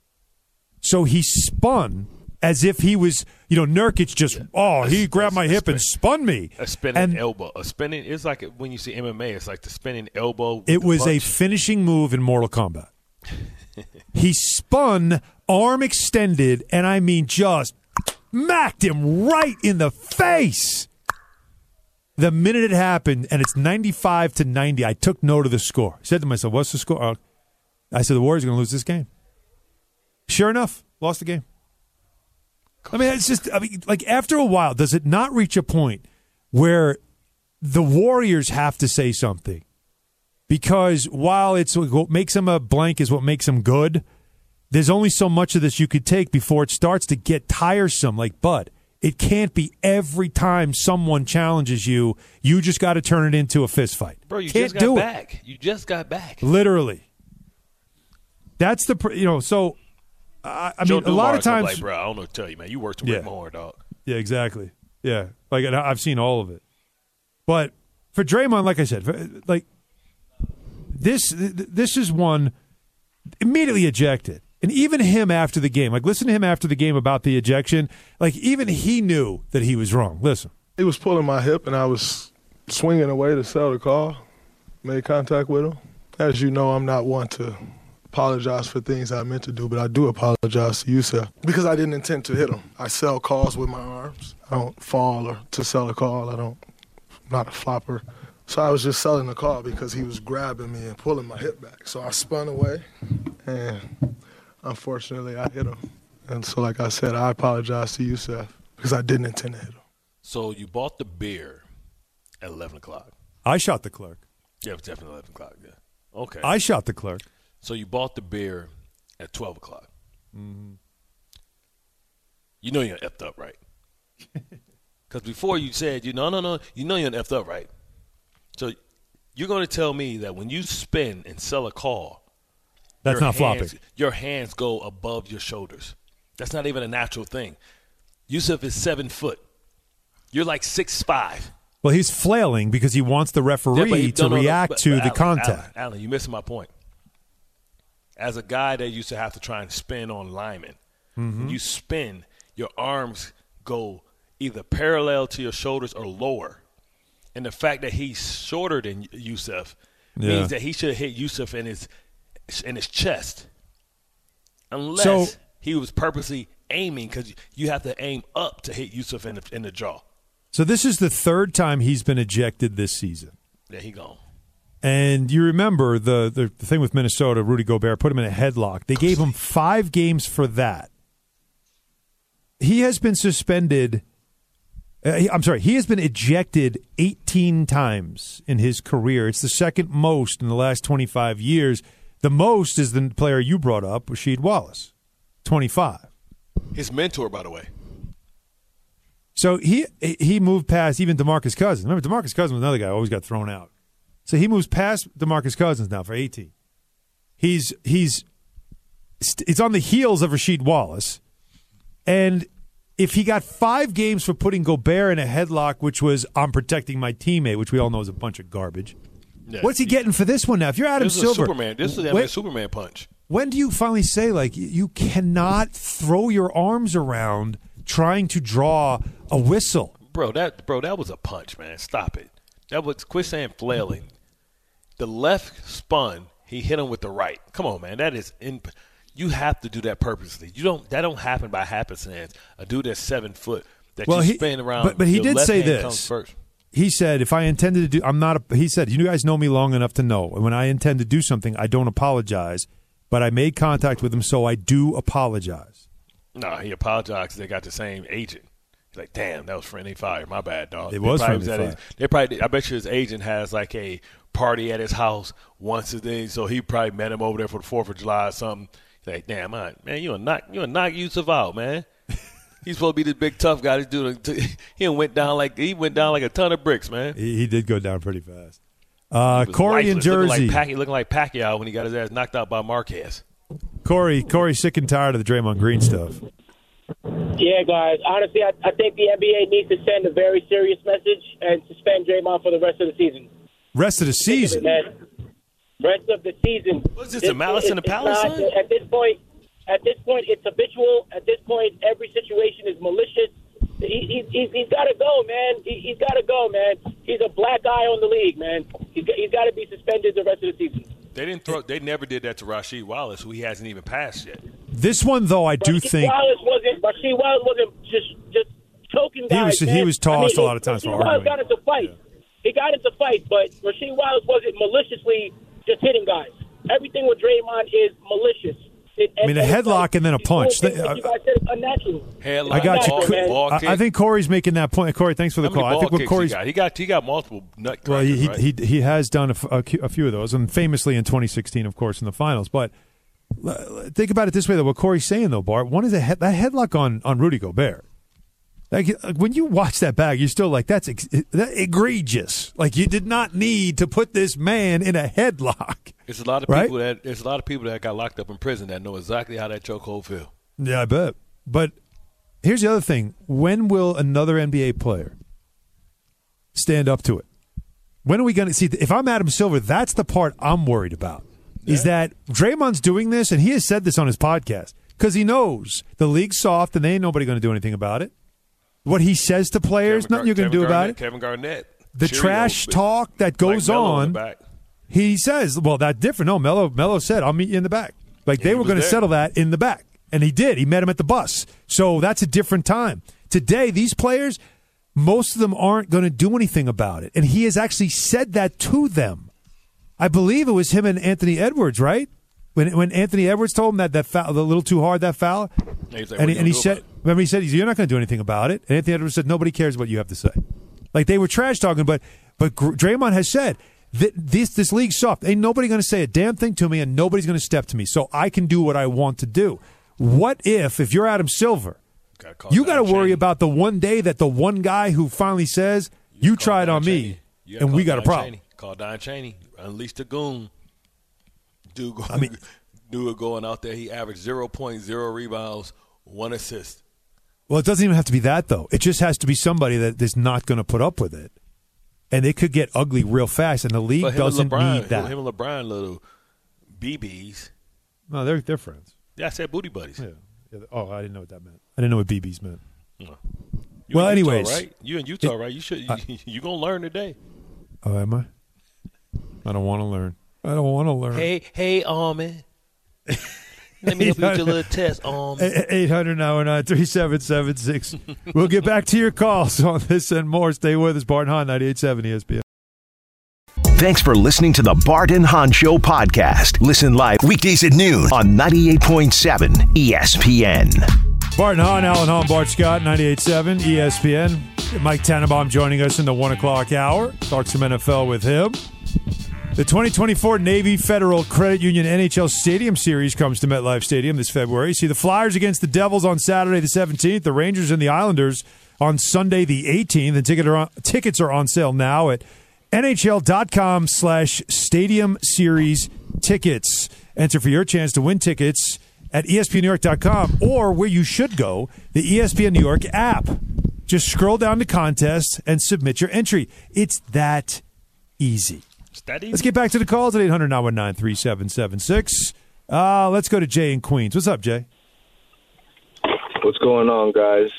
so he spun as if he was, you know, Nurkic just oh he grabbed my hip and spun me. A spinning and elbow. A spinning. It's like when you see MMA. It's like the spinning elbow. It was a finishing move in Mortal Kombat. he spun, arm extended, and I mean just macked him right in the face. The minute it happened, and it's 95 to 90, I took note of the score. I said to myself, What's the score? Uh, I said, The Warriors are going to lose this game. Sure enough, lost the game. I mean, it's just, I mean, like after a while, does it not reach a point where the Warriors have to say something? because while it's what makes them a blank is what makes them good, there's only so much of this you could take before it starts to get tiresome. Like, Bud, it can't be every time someone challenges you, you just got to turn it into a fist fight. Bro, you can't just got do it. back. You just got back. Literally. That's the you know. So I, I Joe mean, a lot of times, like, bro, I don't know what to tell you, man. You worked Yeah. way more, dog. Yeah, exactly. Yeah, like and I- I've seen all of it. But for Draymond, like I said, for- like this, this is one immediately ejected, and even him after the game, like listen to him after the game about the ejection. Like even he knew that he was wrong. Listen, He was pulling my hip, and I was swinging away to sell the call. Made contact with him. As you know, I'm not one to apologize for things I meant to do, but I do apologize to you, sir, because I didn't intend to hit him. I sell calls with my arms. I don't fall or to sell a call. I don't. I'm not a flopper. So I was just selling the call because he was grabbing me and pulling my hip back. So I spun away, and unfortunately, I hit him. And so, like I said, I apologize to you, Seth, because I didn't intend to hit him. So you bought the beer at 11 o'clock. I shot the clerk. Yeah, it was definitely 11 o'clock. Yeah. Okay. I shot the clerk. So you bought the beer at 12 o'clock. Mm-hmm. You know you're effed up, right? Because before you said, you no, no, no, you know you're effed up, right? So you're going to tell me that when you spin and sell a call, That's not hands, flopping. Your hands go above your shoulders. That's not even a natural thing. Jusuf is seven foot. You're like six five. Well, he's flailing because he wants the referee Yeah, he- to no, no, no, react but- to but the Alan, contact. Alan, Alan, you're missing my point. As a guy that used to have to try and spin on linemen, Mm-hmm. when you spin, your arms go either parallel to your shoulders or lower. And the fact that he's shorter than Jusuf Yeah. means that he should have hit Jusuf in his in his chest, unless So- he was purposely aiming because you have to aim up to hit Jusuf in the in the jaw. So this is the third time he's been ejected this season. There he gone. And you remember the, the, the thing with Minnesota, Rudy Gobert put him in a headlock. They gave him five games for that. He has been suspended Uh, I'm sorry, he has been ejected 18 times in his career. It's the second most in the last 25 years. The most is the player you brought up, Rasheed Wallace, 25. His mentor, by the way. So he he moved past even Demarcus Cousins. Remember, Demarcus Cousins was another guy who always got thrown out. So he moves past Demarcus Cousins now for 18. He's he's it's on the heels of Rasheed Wallace, and if he got five games for putting Gobert in a headlock, which was I'm protecting my teammate, which we all know is a bunch of garbage. Yeah, What's he getting for this one now? If you're Adam This is Silver, a Superman. This is a Superman punch. when do you finally say like you- you cannot throw your arms around trying to draw a whistle? Bro, that bro, that was a punch, man. Stop it. That was quit saying flailing. The left spun. He hit him with the right. Come on, man. That is in. You have to do that purposely. You don't. That don't happen by happenstance. A dude that's seven foot that Well, you he- spin around. but- but he did say this. He said, "If I intended to do, I'm not." A, he said, "You guys know me long enough to know when I intend to do something, I don't apologize, but I made contact with him, so I do apologize." No, he apologized they got the same agent. Like, damn, that was friendly fire. My bad, dog. It They was probably friendly at his- fire. they probably, I bet you his agent has like a party at his house once a day, so he probably met him over there for the Fourth of July or something. He's like, damn, man, man, you a knock, you a knock Jusuf out, man. He's supposed to be this big tough guy. This dude, he went down like he went down like a ton of bricks, man. He, he did go down pretty fast. Uh, Corey in lifeless, looking Jersey. like, Pac- looking like Pacquiao when he got his ass knocked out by Marquez. Corey, Corey's sick and tired of the Draymond Green stuff. Yeah, guys. Honestly, I, I think the NBA needs to send a very serious message and suspend Draymond for the rest of the season. Rest of the season. Rest of the season. What's this, a Malice in the Palace, not- At this point, at this point, it's habitual. At this point, every situation is malicious. He, he, he's, he's got to go, man. He, he's got to go, man. He's a black eye on the league, man. He's, got- he's got to be suspended the rest of the season. They didn't throw. They never did that to Rasheed Wallace, who he hasn't even passed yet. This one, though, I do Rasheed think Wallace wasn't. Rasheed Wallace wasn't just just choking guys. was- he man. was tossed I mean, a lot of times for Rasheed Wallace got into fights. He got into fights, but Rasheed Wallace wasn't maliciously just hitting guys. Everything with Draymond is malicious. It, I mean, a and- and headlock it's and then a punch. it's like you guys said, it's unnatural. Headlock, I got you. ball, man. ball I, kick. I think Corey's making that point. Corey, thanks for the How many call. I ball think what Corey's he got? He got he got multiple nut Well, he, right? he, he he has done a, f- a cu- a few of those, and famously in 2016, of course, in the finals. But uh, think about it this way, though. What Corey's saying, though, Bart, one is a head, that headlock on on Rudy Gobert. Like uh, when you watch that bag, you're still like, that's ex- that egregious. Like you did not need to put this man in a headlock. It's a lot of Right? people that there's a lot of people that got locked up in prison that know exactly how that chokehold feel. Yeah, I bet. But here's the other thing: when will another NBA player stand up to it? When are we going to see? If I'm Adam Silver, that's the part I'm worried about. Is that Draymond's doing this, and he has said this on his podcast because he knows the league's soft and they ain't nobody going to do anything about it. What he says to players, Kevin nothing you're going to Gar- do about Kevin it. Kevin Garnett. The trash talk that goes on. He says, "Well, that's different." No, Melo, Melo said, "I'll meet you in the back." Like they were going to settle that in the back, and he did. He met him at the bus. So that's a different time. Today, these players, most of them aren't going to do anything about it, and he has actually said that to them. I believe it was him and Anthony Edwards, right? When when Anthony Edwards told him that that foul, a little too hard that foul, And he's like, and he, and he said, remember he said, "You're not going to do anything about it." And Anthony Edwards said, "Nobody cares what you have to say." Like they were trash talking, but but Draymond has said this this league's soft. Ain't nobody going to say a damn thing to me, and nobody's going to step to me, so I can do what I want to do. What if, if you're Adam Silver, you got to worry about the one day that the one guy who finally says you, Call tried Don on me. You and we got a problem. Call Don Cheney. Unleash the goon. Dude, go, I mean- dude going out there. He averaged 0.0 rebounds, one assist. Well, it doesn't even have to be that though. It just has to be somebody that is not going to put up with it, and it could get ugly real fast. And the league But doesn't LeBron, need that. Him and LeBron, little BBs. no, they're they're friends. Yeah, I said booty buddies. Yeah. Yeah, Oh, I didn't know what that meant. I didn't know what BBs meant. You Well, in Utah, anyways. right? You in Utah, right? You should. You, you gonna learn today. Oh, am I? I don't want to learn. I don't want to learn. Hey, hey, Armin. Let me help you with your little test, um. Armin. 800 now and 3776. We'll get back to your calls on this and more. Stay with us. Bart and Hahn, 98.7 ESPN. Thanks for listening to the Barton and Hahn Show podcast. Listen live weekdays at noon on 98.7 ESPN. Bart and Hahn, Alan Hahn, Bart Scott, 98.7 ESPN. Mike Tannenbaum joining us in the one o'clock hour. Talk some NFL with him. The 2024 Navy Federal Credit Union NHL Stadium Series comes to MetLife Stadium this February. See the Flyers against the Devils on Saturday the 17th, the Rangers and the Islanders on Sunday the 18th. The ticket are on, tickets are on sale now at nhl.com slash stadium series tickets. Enter for your chance to win tickets at espnnewyork.com or where you should go, the ESPN New York app. Just scroll down to contest and submit your entry. It's that easy. Is that easy? Let's get back to the calls at 800 919 3776. Uh, let's go to Jay in Queens. What's up, Jay? What's going on, guys?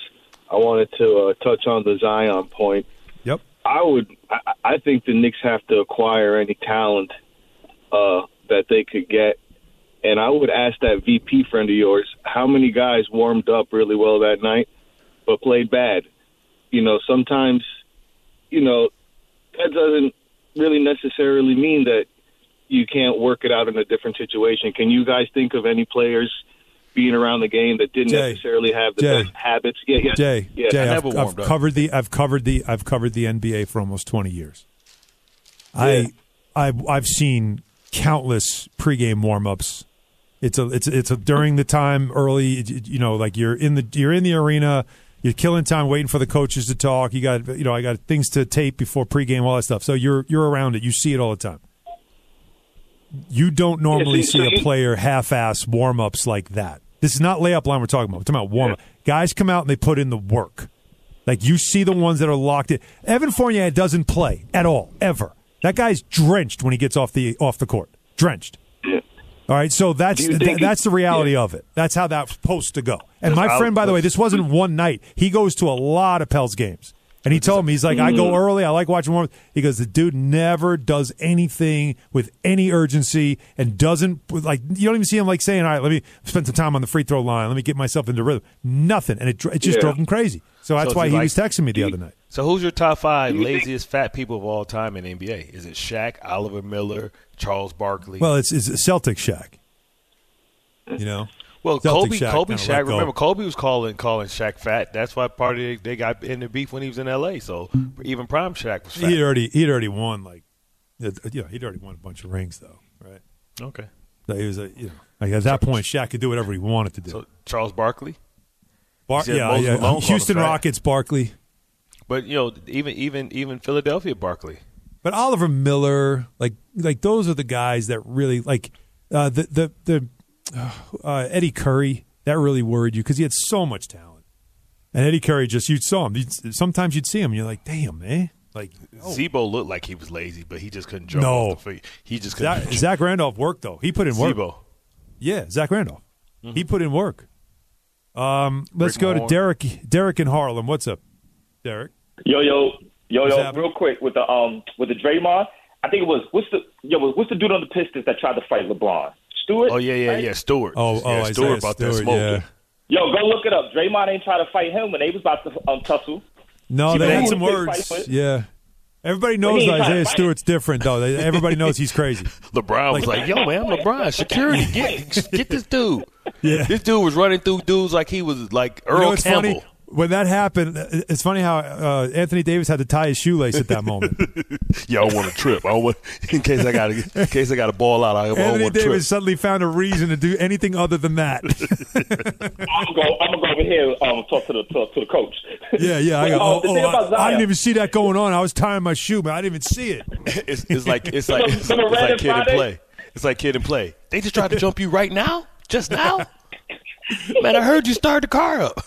I wanted to uh, touch on the Zion point. Yep. I would. I, I think the Knicks have to acquire any talent uh, that they could get, and I would ask that VP friend of yours how many guys warmed up really well that night, but played bad. You know, sometimes, you know, that doesn't really necessarily mean that you can't work it out in a different situation. Can you guys think of any players? Being around the game that didn't Jay. necessarily have the Jay. best habits. Yeah, yeah. Jay, yeah. Jay, I I've, I've covered the I've covered the I've covered the NBA for almost 20 years. I I've I've seen countless pregame warm-ups. It's a it's it's a during the time early you know like you're in the you're in the arena you're killing time waiting for the coaches to talk. You got you know I got things to tape before pregame all that stuff. So you're you're around it. You see it all the time. You don't normally see a player half-ass warm-ups like that. This is not layup line we're talking about. We're talking about warm-up. Guys come out and they put in the work. Like you see the ones that are locked in. Evan Fournier doesn't play at all ever. That guy's drenched when he gets off the off the court. Drenched. All right, so that's th- that's the reality yeah. of it. That's how that's supposed to go. And my friend, by the way, this wasn't one night. He goes to a lot of Pels games, and he told me he's like, I go early. I like watching warm. He goes, the dude never does anything with any urgency and doesn't like. You don't even see him like saying, all right, let me spend some time on the free throw line. Let me get myself into rhythm. Nothing, and it it just Yeah. drove him crazy. So that's it's why he like- was texting me the other night. So who's your top five laziest fat people of all time in NBA? Is it Shaq, Oliver Miller, Charles Barkley? Well, it's it's a Celtic Shaq. You know. Well, Celtic Kobe, Shaq Kobe, Shaq. Remember, Kobe was calling calling Shaq fat. That's why part of they, they got in the beef when he was in L.A. So even prime Shaq was fat. He'd already he'd already won like, you know, he'd already won a bunch of rings though, right? Okay. So he was a you know like at that point Shaq could do whatever he wanted to do. So Charles Barkley, Bar- yeah, yeah. Malone called him Houston. Rockets, Barkley, but you know even even even Philadelphia Barkley. But Oliver Miller, like like those are the guys that really like uh, the the the uh, Eddie Curry that really worried you because he had so much talent, and Eddie Curry just you saw him. You'd, sometimes you'd see him, and you're like, damn man, like Z-Bo looked like he was lazy, but he just couldn't jump No. off the feet. He just couldn't. Zach, Zach Randolph worked though. He put in work. Z-Bo. Yeah, Zach Randolph. He put in work. Um, let's Rick go to Derek. Derek in Harlem. What's up, Derek? Yo, yo, yo, yo, real quick with the um with the Draymond. I think it was what's the yo what's the dude on the Pistons that tried to fight LeBron? Stewart. Oh yeah, yeah, right? yeah. Stewart. Oh, oh, yeah, Isaiah Stewart about that smoke. yeah. Yo, go look it up. Draymond ain't trying to fight him when they was about to um, tussle. No, See, they but had some words. Yeah. Everybody knows he ain't Isaiah. Stewart's different, though. Everybody knows he's crazy. LeBron was Like- like, "Yo, man, I'm LeBron. Security, get get this dude." Yeah. This dude was running through dudes like he was like Earl you know Campbell. funny? When that happened, it's funny how uh, Anthony Davis had to tie his shoelace at that moment. Yeah, I don't want to trip. I want in case I got to in case I got to ball out. I don't Anthony want Davis trip. suddenly found a reason to do anything other than that. I'm gonna go. I'm gonna go over here um talk to the talk to the coach. yeah, yeah. I, But, go, uh, oh, oh, I, I didn't even see that going on. I was tying my shoe, man. I didn't even see it. It's, it's like it's like it's, Remember like Random kid and play. It's like kid and play. They just tried to jump you right now, just now. Man, I heard you start the car up.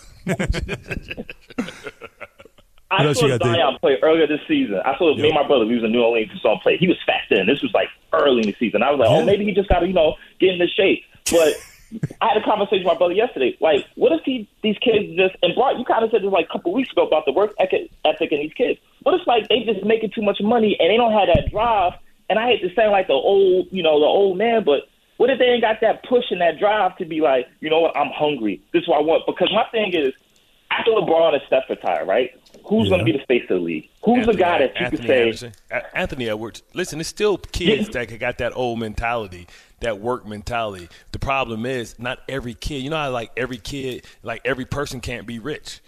I saw Zion play earlier this season. I saw me and my brother. We was in New Orleans and saw him play. He was fat then. This was like early in the season. I was like, oh, Yeah. oh, maybe he just got to you know get into shape. But I had a conversation with my brother yesterday. Like, what if he these kids just and Bart, you kind of said this like a couple weeks ago about the work ethic ethic in these kids. What if like they just making too much money and they don't have that drive? And I hate to sound like the old, you know, the old man, but what if they ain't got that push and that drive to be like, you know what, I'm hungry. This is what I want. Because my thing is, after LeBron and Steph retire, right? Who's going to be the face of the league? Who's the guy that you Anthony could say? Anderson. Anthony Edwards. Listen, it's still kids that got that old mentality, that work mentality. The problem is not every kid. You know how like every kid, like every person can't be rich.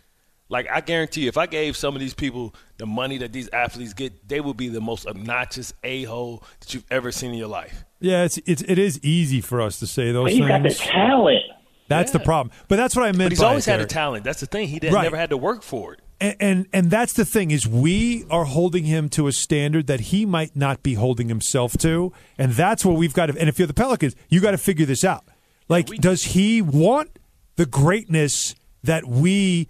Like I guarantee you, if I gave some of these people the money that these athletes get, they would be the most obnoxious a hole that you've ever seen in your life. Yeah, it's, it's it is easy for us to say those But he's things. got the talent. That's the problem. But that's what I meant. But he's by always it, had a talent. That's the thing. He Right. never had to work for it. and, and and that's the thing is we are holding him to a standard that he might not be holding himself to, and that's what we've got to. And if you're the Pelicans, you got to figure this out. Like, does he want the greatness that we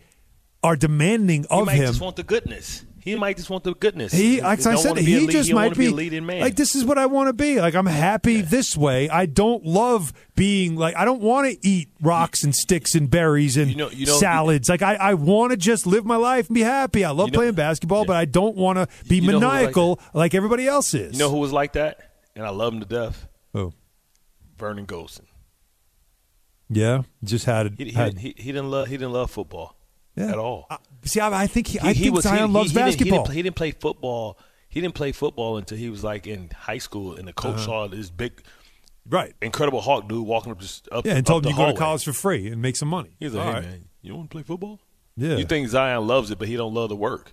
are demanding of him. He might him? just want the goodness. He might just want the goodness. He, like I said, wanna be a he just might be be, leading man. like this is what I want to be. Like I'm happy this way. I don't love being like I don't want to eat rocks and sticks and berries and You know- you know- salads. like I, I want to just live my life and be happy. I love playing basketball, but I don't want to be know like maniacal like, everybody else is. You know who was like that? And I love him to death. Who? Vernon Gholston. Yeah, just had, He, he, had he, he didn't love he didn't love football Yeah. at all. see. I, I think he, I he think was, Zion he, loves he, he didn't- basketball. He didn't, play, he didn't play football. He didn't play football until he was like in high school, and the coach Uh-huh. saw this big, right, Incredible Hulk dude walking up just up. yeah, and up told him you go to college for free and make some money. He's like, All hey right. man, you want to play football? Yeah. You think Zion loves it, but he don't love the work.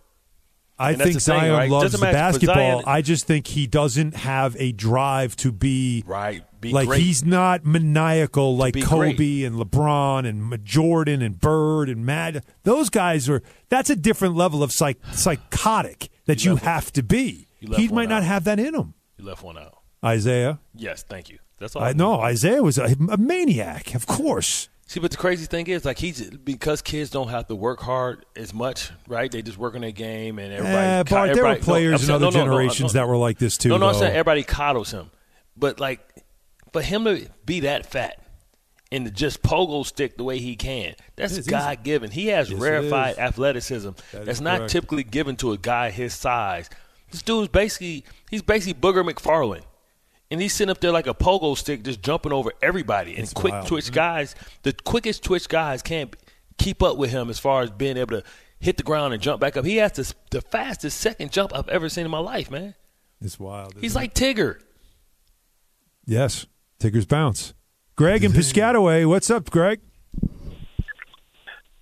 I think the thing, Zion right? loves the basketball. Zion- I just think he doesn't have a drive to be right. Be like great. he's not maniacal like Kobe great. and LeBron and Jordan and Bird and Mad. Those guys are. That's a different level of psych, psychotic that you, left- have to be. He might not out. have that in him. You left one out. Isaiah. Yes, thank you. That's all. I know Isaiah was a, a maniac, of course. See, but the crazy thing is, like he's because kids don't have to work hard as much, right? They just work on their game, and everybody. Eh, co- Bart, there were everybody- no, players in other no, no, generations that were like this too. No, no, I'm saying everybody coddles him, but like, but him to be that fat and to just pogo stick the way he can, that's It is easy. God given. He has Yes, rarefied athleticism That that's not correct. typically given to a guy his size. This dude's basically he's basically Booger McFarland. And he's sitting up there like a pogo stick, just jumping over everybody. And It's quick wild, twitch guys, the quickest twitch guys can't keep up with him as far as being able to hit the ground and jump back up. He has the, the fastest second jump I've ever seen in my life, man. It's wild. He's it? like Tigger. yes, Tigger's bounce. Greg and Piscataway, what's up, Greg?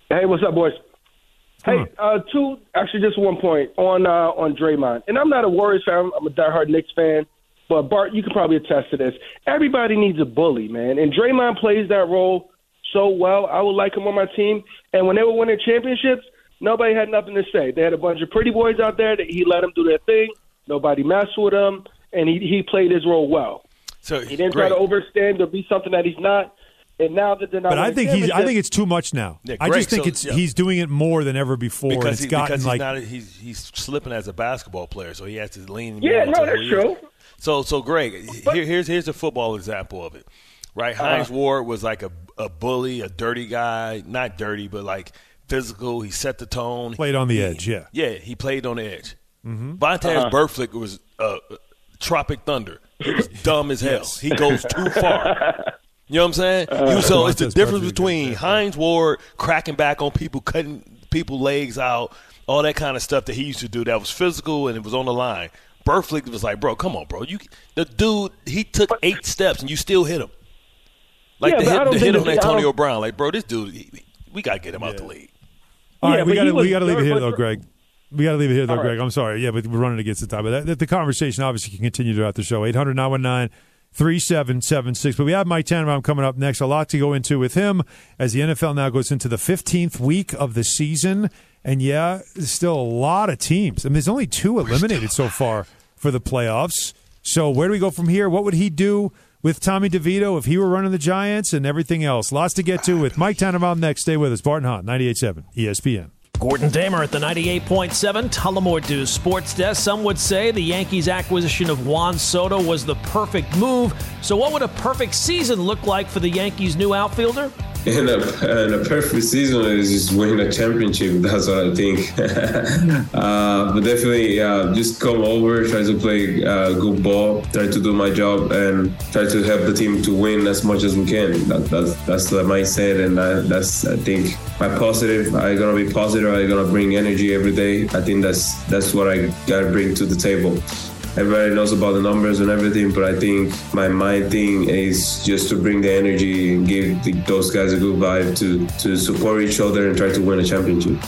Hey, what's up, boys? Hey, uh, two actually just one point on uh, on Draymond, and I'm not a Warriors fan. I'm a diehard Knicks fan, but Bart, you can probably attest to this. Everybody needs a bully, man, and Draymond plays that role so well. I would like him on my team, and when they were winning championships, nobody had nothing to say. They had a bunch of pretty boys out there that he let them do their thing. Nobody messed with him, and he he played his role well. So He didn't try to overstand or be something that he's not. And now that they're not, But I think he's. I think it's too much now. Yeah, I just think so- it's yeah. he's doing it more than ever before. and because it's he, gotten because he's like not a, he's he's slipping as a basketball player, so he has to lean. Yeah, no, that's true. Is. So so Greg, here, here's here's a football example of it, right? Uh-huh. Hines Ward was like a a bully, a dirty guy, not dirty, but like physical. He set the tone. played on the He- edge. Yeah. Yeah, he played on the edge. Mm-hmm. Vontaze Uh-huh. Burfict was uh, Tropic Thunder. He was dumb as hell. He goes too far. You know what I'm saying? Uh, You- so it's the difference between Hines Ward cracking back on people, cutting people legs out, all that kind of stuff that he used to do that was physical and it was on the line. Burfict was like, bro, come on, bro. You the dude he took eight steps and you still hit him. Like Yeah, the hit, don't the hit on Antonio Brown. Like, bro, this dude, he- we gotta get him out the league. All right, Yeah, we gotta we got to leave it here though, Greg. We got to leave it here though, All right. Greg. I'm sorry. Yeah, but we're running against the time. But that, the conversation obviously can continue throughout the show. 800 919 3776. But we have Mike Tannenbaum coming up next. A lot to go into with him as the NFL now goes into the 15th week of the season. And yeah, there's still a lot of teams. I mean, there's only two eliminated so far for the playoffs. So where do we go from here? What would he do with Tommy DeVito if he were running the Giants and everything else? Lots to get to with Mike Tannenbaum next. Stay with us. Bart and Hahn, 98.7 ESPN. Gordon Damer at the 98.7 Tullamore Dew Sports Desk. Some would say the Yankees' acquisition of Juan Soto was the perfect move. So, what would a perfect season look like for the Yankees' new outfielder? In a, in a perfect season is just win a championship. That's what I think. uh, but definitely, uh, just come over, try to play uh, good ball, try to do my job, and try to help the team to win as much as we can. That, that's that's the mindset, and I, that's I think my positive. I gonna be positive. I gonna bring energy every day. I think that's that's what I gotta bring to the table everybody knows about the numbers and everything, but I think my main thing is just to bring the energy and give the, those guys a good vibe to to support each other and try to win a championship.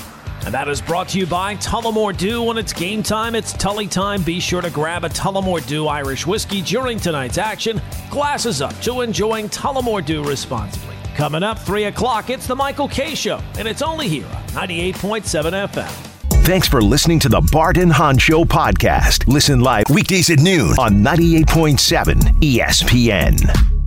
And that is brought to you by Tullamore Dew. When it's game time, it's Tully time. Be sure to grab a Tullamore Dew Irish whiskey during tonight's action. Glasses up to enjoying Tullamore Dew responsibly. Coming up, 3 o'clock, it's the Michael Kay Show, and it's only here on 98.7 FM. Thanks for listening to the Bart and Hahn Show podcast. Listen live weekdays at noon on 98.7 ESPN.